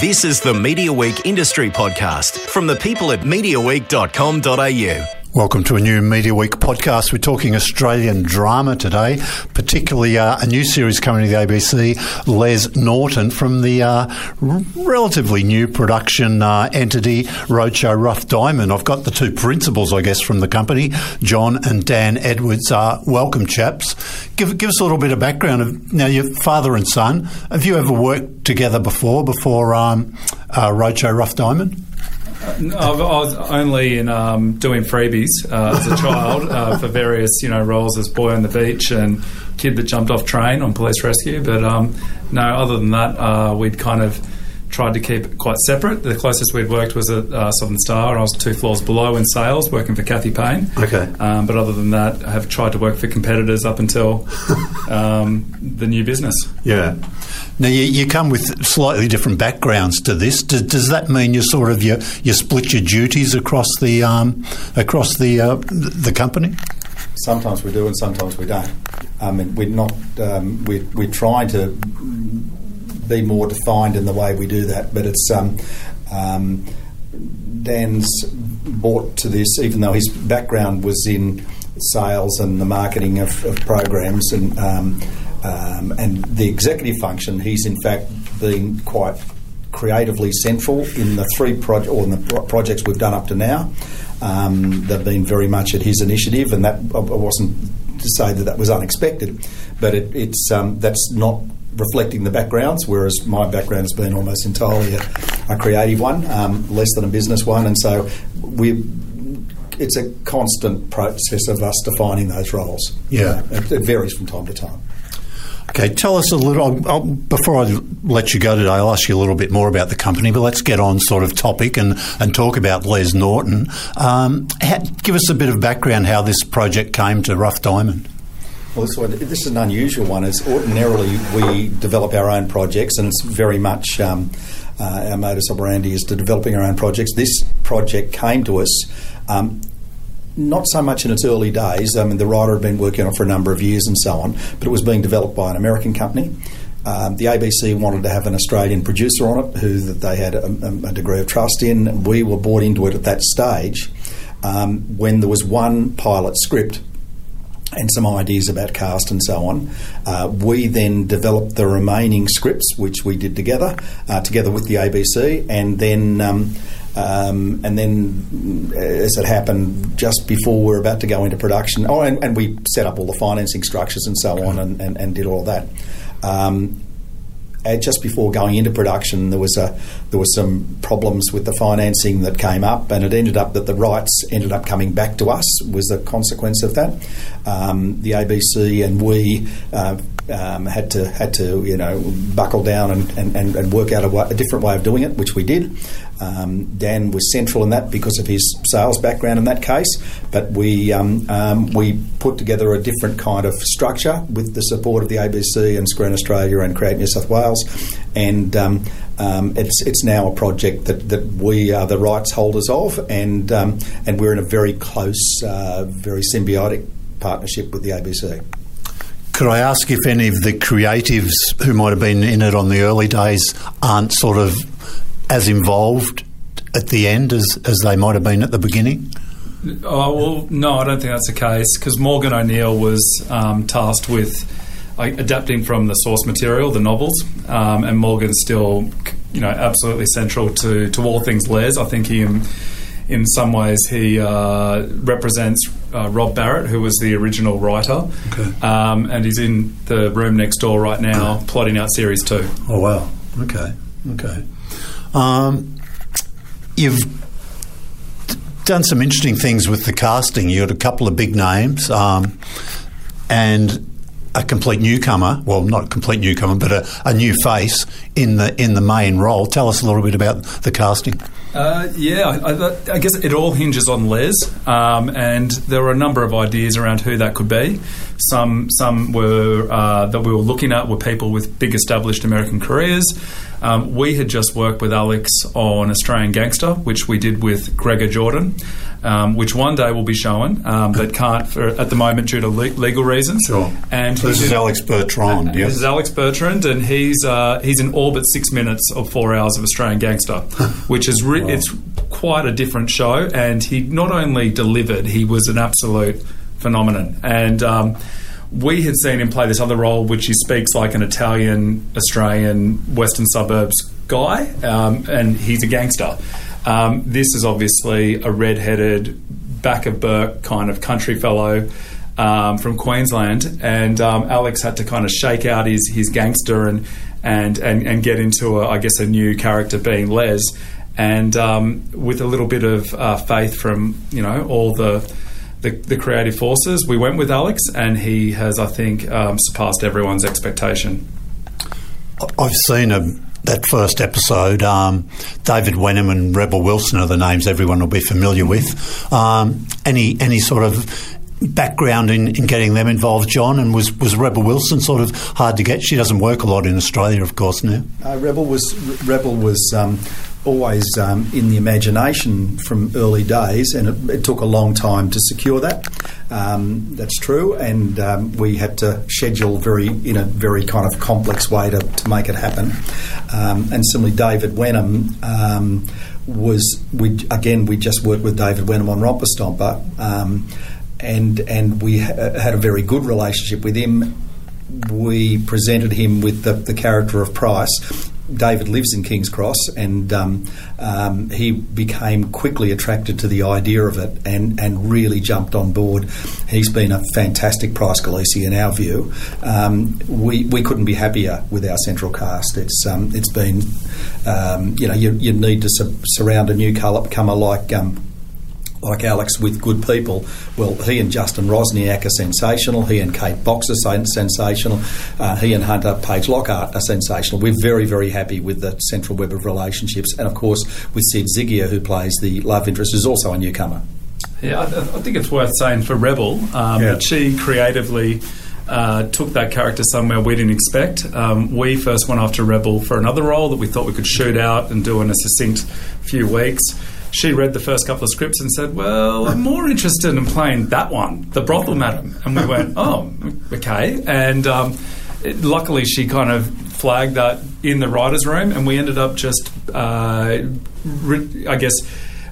This is the Media Week Industry Podcast from the people at MediaWeek.com.au. Welcome to a new Media Week podcast. We're talking Australian drama today, particularly uh, a new series coming to the ABC, Les Norton, from the uh, r- relatively new production uh, entity Roadshow Rough Diamond. I've got the two principals, I guess, from the company, John and Dan Edwards. Welcome, chaps. Give, give us a little bit of background. Of, now, your father and son, have you ever worked together before, before um, uh, Roadshow Rough Diamond? No, I was only in um, doing freebies uh, as a child uh, for various, you know, roles as boy on the beach and kid that jumped off train on police rescue. But um, no, other than that, uh, we'd kind of tried to keep it quite separate. The closest we'd worked was at uh, Southern Star. And I was two floors below in sales, working for Kathy Payne. Okay. Um, but other than that, I have tried to work for competitors up until um, the new business. Yeah. Now you, you come with slightly different backgrounds to this. Does, does that mean you sort of you, you split your duties across the um, across the uh, the company? Sometimes we do, and sometimes we don't. I mean, we're not. Um, we're, we're trying to be more defined in the way we do that, but it's. Um, um, Dan's brought to this, even though his background was in sales and the marketing of, of programs and um, um, and the executive function. He's in fact been quite creatively central in the three projects or in the pro- projects we've done up to now. Um, they've been very much at his initiative, and that I wasn't to say that that was unexpected, but it, it's um, that's not reflecting the backgrounds. Whereas my background has been almost entirely a, a creative one, um, less than a business one, and so we. It's a constant process of us defining those roles. Yeah. it, it varies from time to time. Okay, tell us a little. I'll, I'll, before I let you go today, I'll ask you a little bit more about the company. But let's get on sort of topic and, and talk about Les Norton. Um, ha, give us a bit of background how this project came to Rough Diamond. Well, this, this is an unusual one. As ordinarily we develop our own projects, and it's very much um, uh, our modus operandi is to developing our own projects. This project came to us. Um, not so much in its early days. I mean, the writer had been working on it for a number of years and so on, but it was being developed by an American company. Um, the ABC wanted to have an Australian producer on it who that they had a, a, degree of trust in. We were bought into it at that stage um, when there was one pilot script and some ideas about cast and so on. Uh, we then developed the remaining scripts, which we did together, uh, together with the ABC, and then. Um, um, and then, as it happened, just before we were about to go into production, oh, and, and we set up all the financing structures and so on, and, and, and did all that. Um, just before going into production, there was a there was some problems with the financing that came up, and it ended up that the rights ended up coming back to us. Was a consequence of that. Um, the ABC and we uh, um, had to had to you know buckle down and, and, and work out a, way, a different way of doing it, which we did. Um, Dan was central in that because of his sales background in that case, but we um, um, we put together a different kind of structure with the support of the ABC and Screen Australia and Create New South Wales, and um, um, it's it's now a project that, that we are the rights holders of, and um, and we're in a very close, uh, very symbiotic partnership with the ABC. Could I ask if any of the creatives who might have been in it on the early days aren't sort of as involved at the end as, as they might have been at the beginning? Oh, well, no, I don't think that's the case because Morgan O'Neill was um, tasked with uh, adapting from the source material, the novels, um, and Morgan's still, you know, absolutely central to, to all things Les. I think he, in, in some ways, he uh, represents uh, Rob Barrett, who was the original writer, Okay. um, and he's in the room next door right now, plotting out series two. Oh wow. Okay. Okay. Um, you've done some interesting things with the casting. You had a couple of big names, um, and a complete newcomer. Well, not a complete newcomer, but a, a new face in the in the main role. Tell us a little bit about the casting. Uh, yeah, I, I, guess it all hinges on Les, um, and there were a number of ideas around who that could be. Some some were uh, that we were looking at were people with big established American careers. Um, we had just worked with Alex on Australian Gangster, which we did with Gregor Jordan, um, which one day will be shown, um, but can't for, at the moment due to le- legal reasons. Sure. And this is did- Alex Bertrand. This yes. is Alex Bertrand, and he's uh, he's in all but six minutes of four hours of Australian Gangster, which is re- it's quite a different show. And he not only delivered, he was an absolute phenomenon. And um, we had seen him play this other role, which he speaks like an Italian, Australian, Western suburbs guy, um, and he's a gangster. Um, this is obviously a red-headed, back of Bourke kind of country fellow um, from Queensland, and um, Alex had to kind of shake out his, his gangster and, and, and, and get into, a, I guess, a new character being Les. And um, with a little bit of uh, faith from you know all the, the the creative forces, we went with Alex, and he has, I think, um, surpassed everyone's expectation. I've seen a, that first episode. Um, David Wenham and Rebel Wilson are the names everyone will be familiar with. Um, any any sort of background in, in getting them involved, John? And was, was Rebel Wilson sort of hard to get? She doesn't work a lot in Australia, of course, now. Uh, Rebel was Rebel was um, always um, in the imagination from early days, and it, it took a long time to secure that. Um, that's true, and um, we had to schedule very in a very kind of complex way to, to make it happen. Um, and similarly, David Wenham um, was we again we just worked with David Wenham on Romper Stomper. Um, and and we ha- had a very good relationship with him we presented him with the, the character of Price. David lives in King's Cross, and um, um, he became quickly attracted to the idea of it, and, and really jumped on board. He's been a fantastic Price Galese in our view. Um, we we couldn't be happier with our central cast. It's um, it's been um, you know you, you need to su- surround a newcomer like. Um, like Alex with good people. Well, he and Justin Rosniak are sensational. He and Kate Box are sensational. Uh, he and Hunter Page Lochard are sensational. We're very, very happy with the central web of relationships. And of course, with Sid Zigia, who plays the love interest, who's also a newcomer. Yeah, I, I think it's worth saying for Rebel um, Yeah. that she creatively uh, took that character somewhere we didn't expect. Um, we first went after Rebel for another role that we thought we could shoot out and do in a succinct few weeks. She read the first couple of scripts and said, "Well, I'm more interested in playing that one, the brothel madam." And we went, "Oh, okay." And um, it, luckily, she kind of flagged that in the writers' room, and we ended up just, uh, re- I guess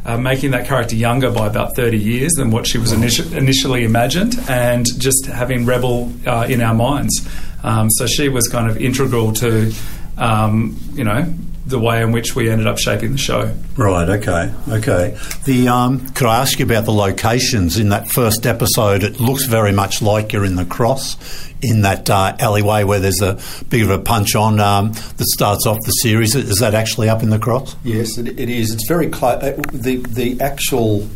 uh, making that character younger by about 30 years than what she was initi- initially imagined, and just having Rebel uh, in our minds. Um, so she was kind of integral to, um, you know, the way in which we ended up shaping the show. Right. Okay. Okay. The um, could I ask you about the locations in that first episode? It looks very much like you're in the cross in that uh, alleyway where there's a bit of a punch on um, that starts off the series. Is that actually up in the cross? Yes, it, it is. It's very close. Uh, the the actual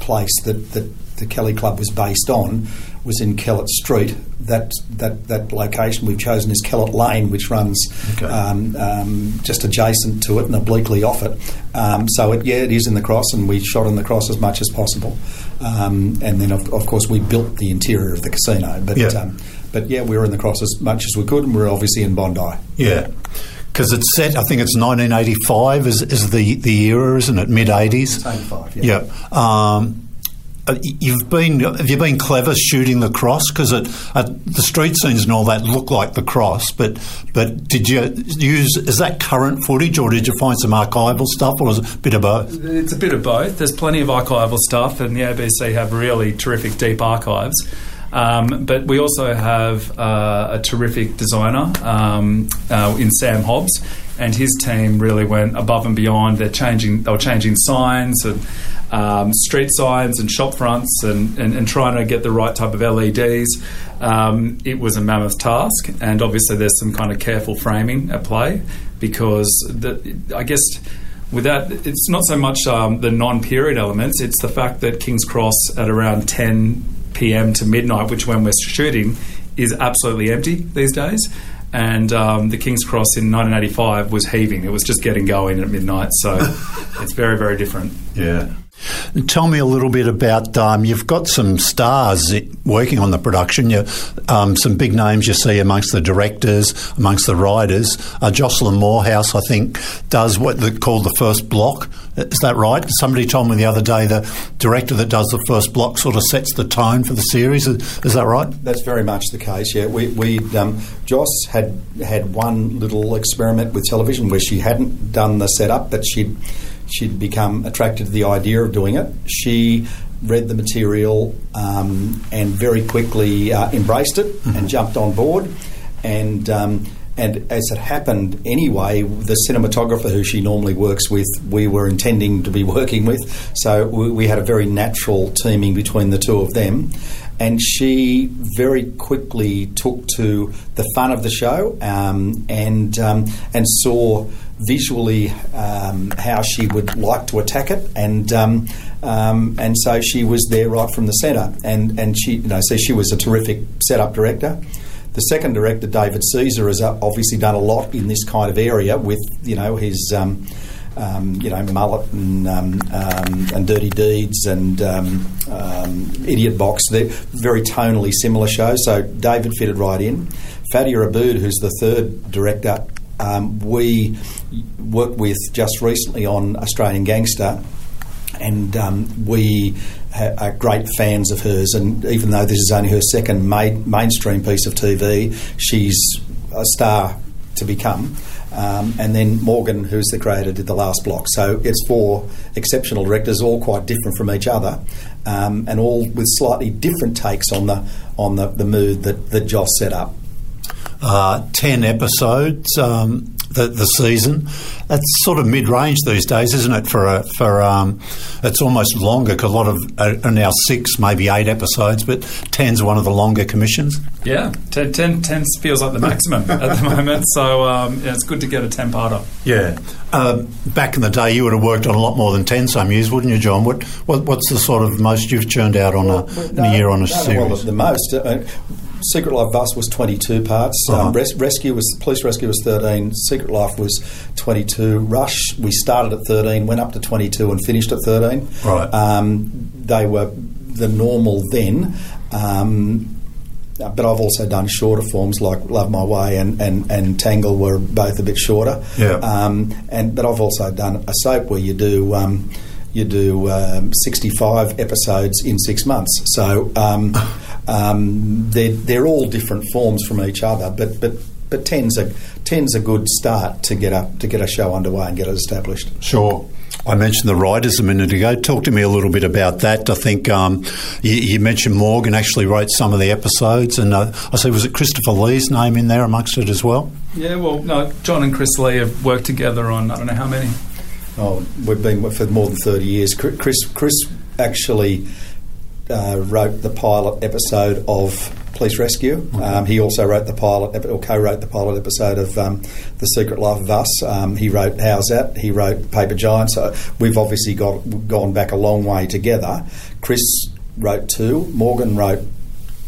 place that, that the Kelly Club was based on was in Kellett Street. That that that location we've chosen is Kellett Lane, which runs Okay. um, um, just adjacent to it and obliquely off it. Um, so it, yeah, it is in the cross, and we shot in the cross as much as possible. Um, and then of, of course we built the interior of the casino, but. Yeah. Um, but yeah, we were in the cross as much as we could, and we were obviously in Bondi. Yeah. Because it's set, I think it's 1985 is, is the, the era, isn't it? Mid 80s? 85, yeah. Yeah. Uh, you've been have you been clever shooting the cross because uh, the street scenes and all that look like the cross but but did you use is that current footage or did you find some archival stuff or was it a bit of both It's a bit of both. There's plenty of archival stuff, and the ABC have really terrific deep archives. Um, but we also have uh, a terrific designer um, uh, in Sam Hobbs, and his team really went above and beyond. They're changing. They were changing signs and um, street signs and shop fronts, and, and, and trying to get the right type of LEDs. Um, it was a mammoth task, and obviously there's some kind of careful framing at play because the, I guess without it's not so much um, the non-period elements it's the fact that king's cross at around 10 p.m to midnight which when we're shooting is absolutely empty these days and um, the King's Cross in 1985 was heaving. It was just getting going at midnight, so it's very, very different. Yeah. Tell me a little bit about. Um, you've got some stars working on the production. You, um, some big names you see amongst the directors, amongst the writers. Uh, Jocelyn Moorhouse, I think, does what they called the first block. Is that right? Somebody told me the other day the director that does the first block sort of sets the tone for the series. Is, is that right? That's very much the case. Yeah, we, we um, Joss had had one little experiment with television where she hadn't done the setup, but she'd she'd become attracted to the idea of doing it. She read the material um, and very quickly uh, embraced it mm-hmm. and jumped on board. And um, and as it happened anyway, the cinematographer who she normally works with, we were intending to be working with. So we, we had a very natural teaming between the two of them. And she very quickly took to the fun of the show um, and um, and saw visually um, how she would like to attack it, and um, um, and so she was there right from the centre, and and she you know so she was a terrific setup director. The second director, David Caesar, has obviously done a lot in this kind of area with you know his. Um, um, you know, Mullet and, um, um, and Dirty Deeds and um, um, Idiot Box. They're very tonally similar shows, so David fitted right in. Fadia Abboud, who's the third director, um, we worked with just recently on Australian Gangster, and um, we are great fans of hers. And even though this is only her second ma- mainstream piece of TV, she's a star to become. Um, and then Morgan, who's the creator, did the last block. So it's four exceptional directors, all quite different from each other, um, and all with slightly different takes on the on the, the mood that, that Joss set up uh, 10 episodes um, the, the season. That's sort of mid range these days, isn't it? For a, for um, It's almost longer because a lot of uh, are now six, maybe eight episodes, but 10's one of the longer commissions. Yeah, 10, 10, 10 feels like the maximum at the moment, so um, yeah, it's good to get a 10 parter. Yeah. Um, back in the day, you would have worked on a lot more than 10 some years, wouldn't you, John? What, what What's the sort of most you've churned out on a, well, no, in a year on a no, series? Well, the most. Uh, Secret Life of Us was 22 parts. Um, uh-huh. Um, res- rescue was Police Rescue was 13. Secret Life was 22. Rush we started at 13, went up to 22, and finished at 13. Right. Um, they were the normal then. Um, but I've also done shorter forms like Love My Way and, and, and Tangle were both a bit shorter. Yeah. Um, and but I've also done a soap where you do um, you do um, 65 episodes in six months. So um, um, they're, they're all different forms from each other, but but but ten's a ten's a good start to get a to get a show underway and get it established. Sure. I mentioned the writers a minute ago. Talk to me a little bit about that. I think um, you, you, mentioned Morgan actually wrote some of the episodes, and uh, I see was it Christopher Lee's name in there amongst it as well? Yeah, well, no, John and Chris Lee have worked together on I don't know how many. Oh, we've been for more than thirty years. Chris, Chris actually uh, wrote the pilot episode of Police Rescue. Um, he also wrote the pilot, or co-wrote the pilot episode of um, The Secret Life of Us. Um, he wrote How's That? He wrote Paper Giant. So we've obviously got gone back a long way together. Chris wrote two. Morgan wrote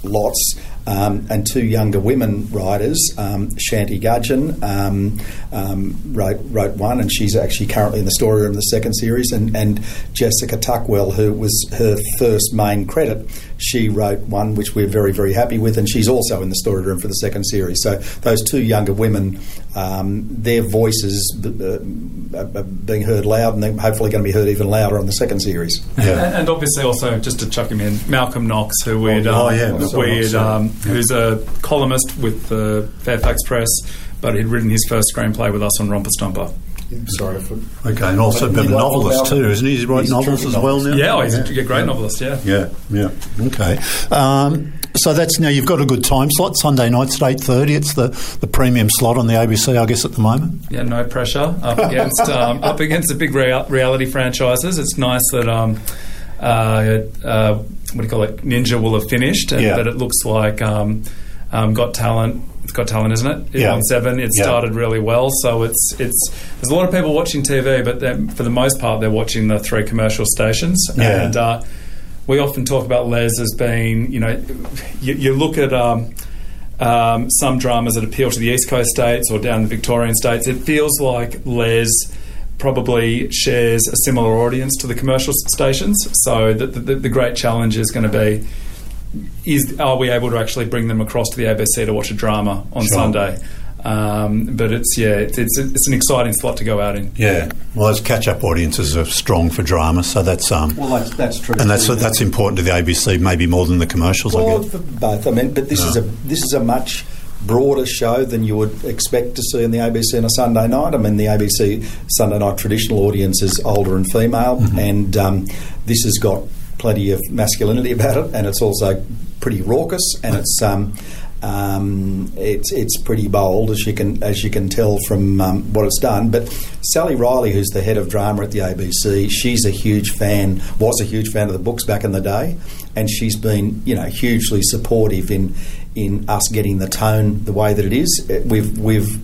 lots um, and two younger women writers, um, Shanti Gudgeon um, um, wrote wrote one, and she's actually currently in the story room of the second series, and, and Jessica Tuckwell, who was her first main credit, she wrote one which we're very very happy with, and she's also in the story room for the second series. So those two younger women, um, their voices uh, are being heard loud, and they're hopefully going to be heard even louder on the second series. Yeah. And, and obviously also just to chuck him in, Malcolm Knox, who we'd oh, um, yeah, we'd um, who's a columnist with the Fairfax Press, but he'd written his first screenplay with us on Romper Stomper. Sorry for. Okay, and also been a novelist too, isn't he? He's writing novels as well now. Yeah, oh, he's yeah. a great novelist. Yeah, yeah, yeah. Okay, um, so that's now you've got a good time slot. Sunday nights at eight thirty. It's the, the premium slot on the ABC, I guess, at the moment. Yeah, no pressure up against um, up against the big rea- reality franchises. It's nice that. Um, uh, uh, what do you call it? Ninja will have finished, and, yeah. but it looks like um, um, Got Talent. It's Got Talent, isn't it? Yeah. On seven, it yeah. started really well. So it's it's there's a lot of people watching TV, but for the most part, they're watching the three commercial stations. Yeah. And uh, we often talk about Les as being, you know, you, you look at. Um, um, some dramas that appeal to the East Coast states or down the Victorian states. It feels like Les probably shares a similar audience to the commercial stations. So the, the, the great challenge is going to be is are we able to actually bring them across to the ABC to watch a drama on Sure. Sunday? Um, but it's yeah, it's, it's it's an exciting slot to go out in. Yeah. Well, those catch-up audiences are strong for drama, so that's um, Well, that's, that's true. and that's too. that's important to the ABC, maybe more than the commercials. I Well, guess. for both. I mean, but this is a this is a much broader show than you would expect to see in the ABC on a Sunday night. I mean, the ABC Sunday night traditional audience is older and female, and um, this has got plenty of masculinity about it, and it's also pretty raucous, and it's. Um, um, it's it's pretty bold as you can as you can tell from um, what it's done. But Sally Riley, who's the head of drama at the ABC, she's a huge fan. Was a huge fan of the books back in the day, and she's been you know hugely supportive in in us getting the tone the way that it is. Uh, We've we've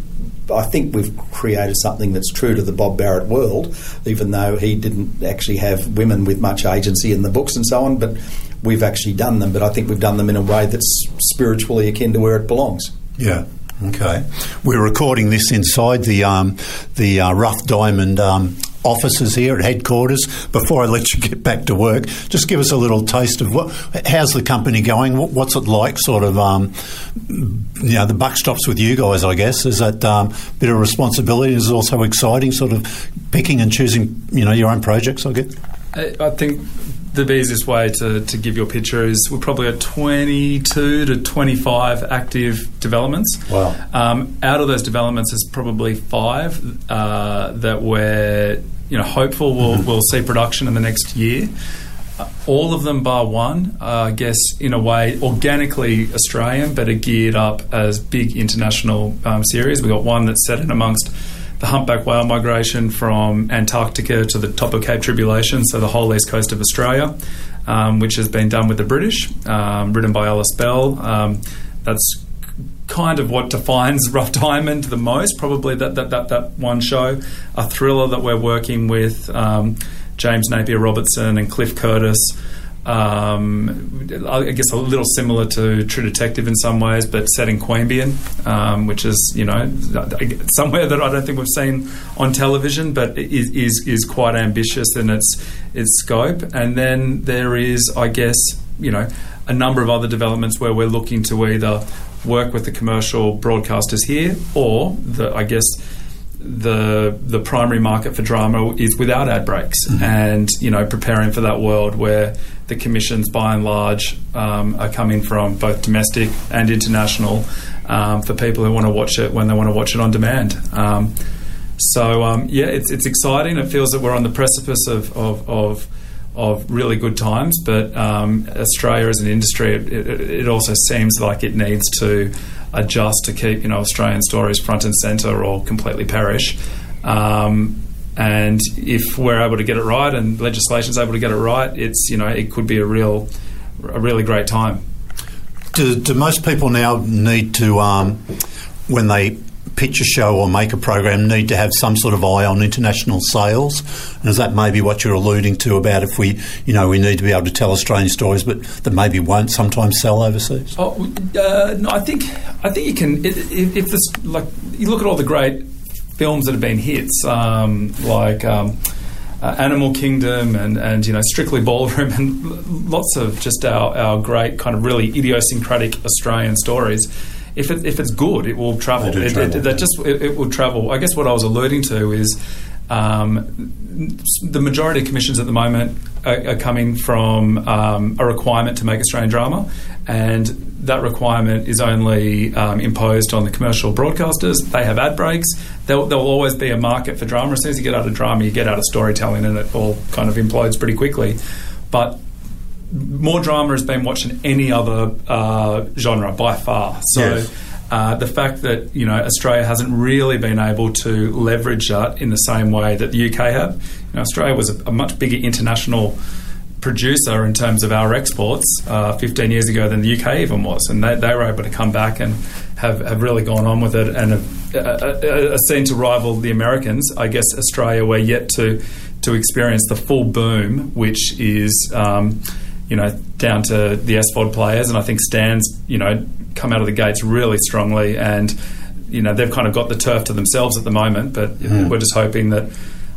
I think we've created something that's true to the Bob Barrett world, even though he didn't actually have women with much agency in the books and so on. But we've actually done them. But I think we've done them in a way that's spiritually akin to where it belongs. Yeah. Okay. We're recording this inside the um, the uh, Rough Diamond um, offices here at headquarters. Before I let you get back to work, just give us a little taste of what. How's the company going? What, what's it like? Sort of, um, you know, the buck stops with you guys. I guess is that um, bit of responsibility. Is also exciting, sort of picking and choosing, you know, your own projects. I guess. I think the easiest way to, to give your picture is we're probably at 22 to 25 active developments. Wow. Um, out of those developments, there's probably five uh, that we're you know hopeful will will see production in the next year. Uh, All of them, bar one, uh, I guess, in a way, organically Australian, but are geared up as big international um, series. We've got one that's set in amongst the humpback whale migration from Antarctica to the top of Cape Tribulation, so the whole east coast of Australia, um, which has been done with the British, um, written by Alice Bell. Um, that's kind of what defines Rough Diamond the most, probably that, that, that, that one show. A thriller that we're working with um, James Napier Robertson and Cliff Curtis. Um, I guess a little similar to True Detective in some ways, but set in Queanbeyan, um, which is you know somewhere that I don't think we've seen on television, but is is, is quite ambitious in its its scope. And then there is, I guess, you know, a number of other developments where we're looking to either work with the commercial broadcasters here, or the I guess the the primary market for drama is without ad breaks, and you know preparing for that world where the commissions by and large um, are coming from both domestic and international um, for people who want to watch it when they want to watch it on demand. Um, so um, yeah, it's it's exciting. It feels that we're on the precipice of of, of of really good times, but um, Australia as an industry, it, it, also seems like it needs to adjust to keep you know Australian stories front and centre or completely perish. Um, and if we're able to get it right, and legislation's able to get it right, it's you know it could be a real, a really great time. Do, do most people now need to, um, when they a show or make a program, need to have some sort of eye on international sales? And is that maybe what you're alluding to about if we, you know, we need to be able to tell Australian stories, but that maybe won't sometimes sell overseas? Oh, uh, no, I think I think you can. If, if this like you look at all the great films that have been hits, um, like. Um, uh, Animal Kingdom and, and you know Strictly Ballroom and lots of just our, our great kind of really idiosyncratic Australian stories. If, it, if it's good, it will travel. It- travel, it, that just it, it will travel. I guess what I was alluding to is um, the majority of commissions at the moment are, are coming from um, a requirement to make Australian drama, and that requirement is only um, imposed on the commercial broadcasters. They have ad breaks. There'll, there'll always be a market for drama. As soon as you get out of drama, you get out of storytelling, and it all kind of implodes pretty quickly. But more drama has been watched than any other uh, genre by far. So. Yes. Uh, the fact that you know Australia hasn't really been able to leverage that in the same way that the UK have. You know, Australia was a, a much bigger international producer in terms of our exports uh, 15 years ago than the UK even was, and they, they were able to come back and have, have really gone on with it and have, uh, uh, are seen to rival the Americans. I guess Australia we're yet to to experience the full boom, which is. Um, you know, down to the SVOD players, and I think Stan's, you know, come out of the gates really strongly, and you know they've kind of got the turf to themselves at the moment. But Mm. we're just hoping that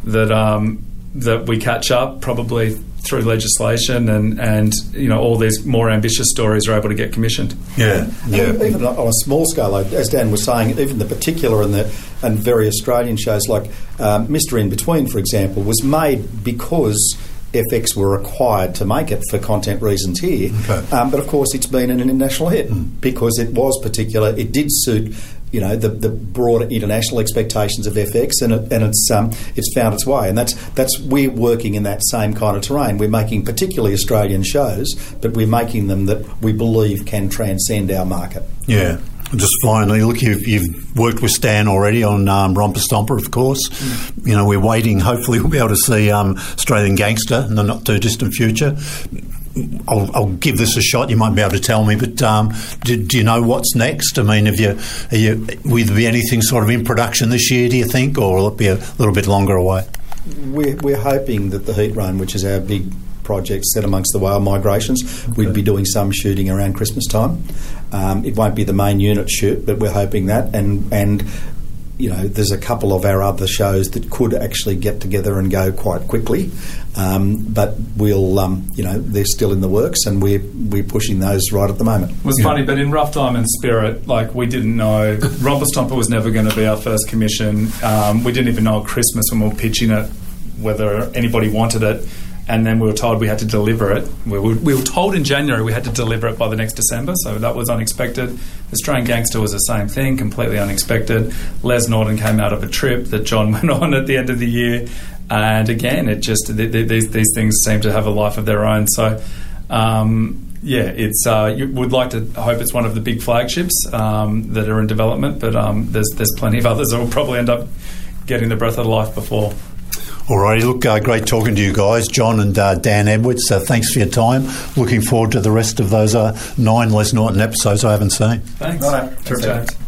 that um, that we catch up, probably through legislation, and and you know all these more ambitious stories are able to get commissioned. Yeah, yeah. Even- Even on a small scale, like, as Dan was saying, even the particular and the and very Australian shows like um, Mr. In Between, for example, was made because. FX were required to make it for content reasons here, Okay. um, but of course it's been an international hit because it was particular. It did suit, you know, the, the broader international expectations of FX, and it, and it's um, it's found its way. And that's that's we're working in that same kind of terrain. We're making particularly Australian shows, but we're making them that we believe can transcend our market. Yeah. Just finally, look, you've, you've worked with Stan already on um, Romper Stomper, of course. You know, we're waiting. Hopefully, we'll be able to see um, Australian Gangster in the not too distant future. I'll, I'll give this a shot. You might be able to tell me, but um, do, do you know what's next? I mean, have you, are you, will there be anything sort of in production this year? Do you think, or will it be a little bit longer away? We're, we're hoping that the Heat Run, which is our big project set amongst the whale migrations, we'd be doing some shooting around Christmas time. Um, it won't be the main unit shoot, but we're hoping that. And and you know, there's a couple of our other shows that could actually get together and go quite quickly. Um, but we'll, um, you know, they're still in the works, and we're we're pushing those right at the moment. It was Yeah. funny, but in Rough Diamond Spirit, like we didn't know Romper Stomper was never going to be our first commission. Um, we didn't even know at Christmas when we were pitching it whether anybody wanted it, and then we were told we had to deliver it. We were, we were told in January we had to deliver it by the next December, so that was unexpected. Australian Gangster was the same thing, completely unexpected. Les Norton came out of a trip that John went on at the end of the year, and again, it just th- th- these these things seem to have a life of their own. So. Um, yeah, it's. Uh, you would like to hope it's one of the big flagships um, that are in development, but um, there's there's plenty of others that will probably end up getting the breath of life before. All righty, look, uh, great talking to you guys, John and uh, Dan Edwards. So thanks for your time. Looking forward to the rest of those uh, nine Les Norton episodes I haven't seen. Thanks. Righto. Thanks, Terrific. James.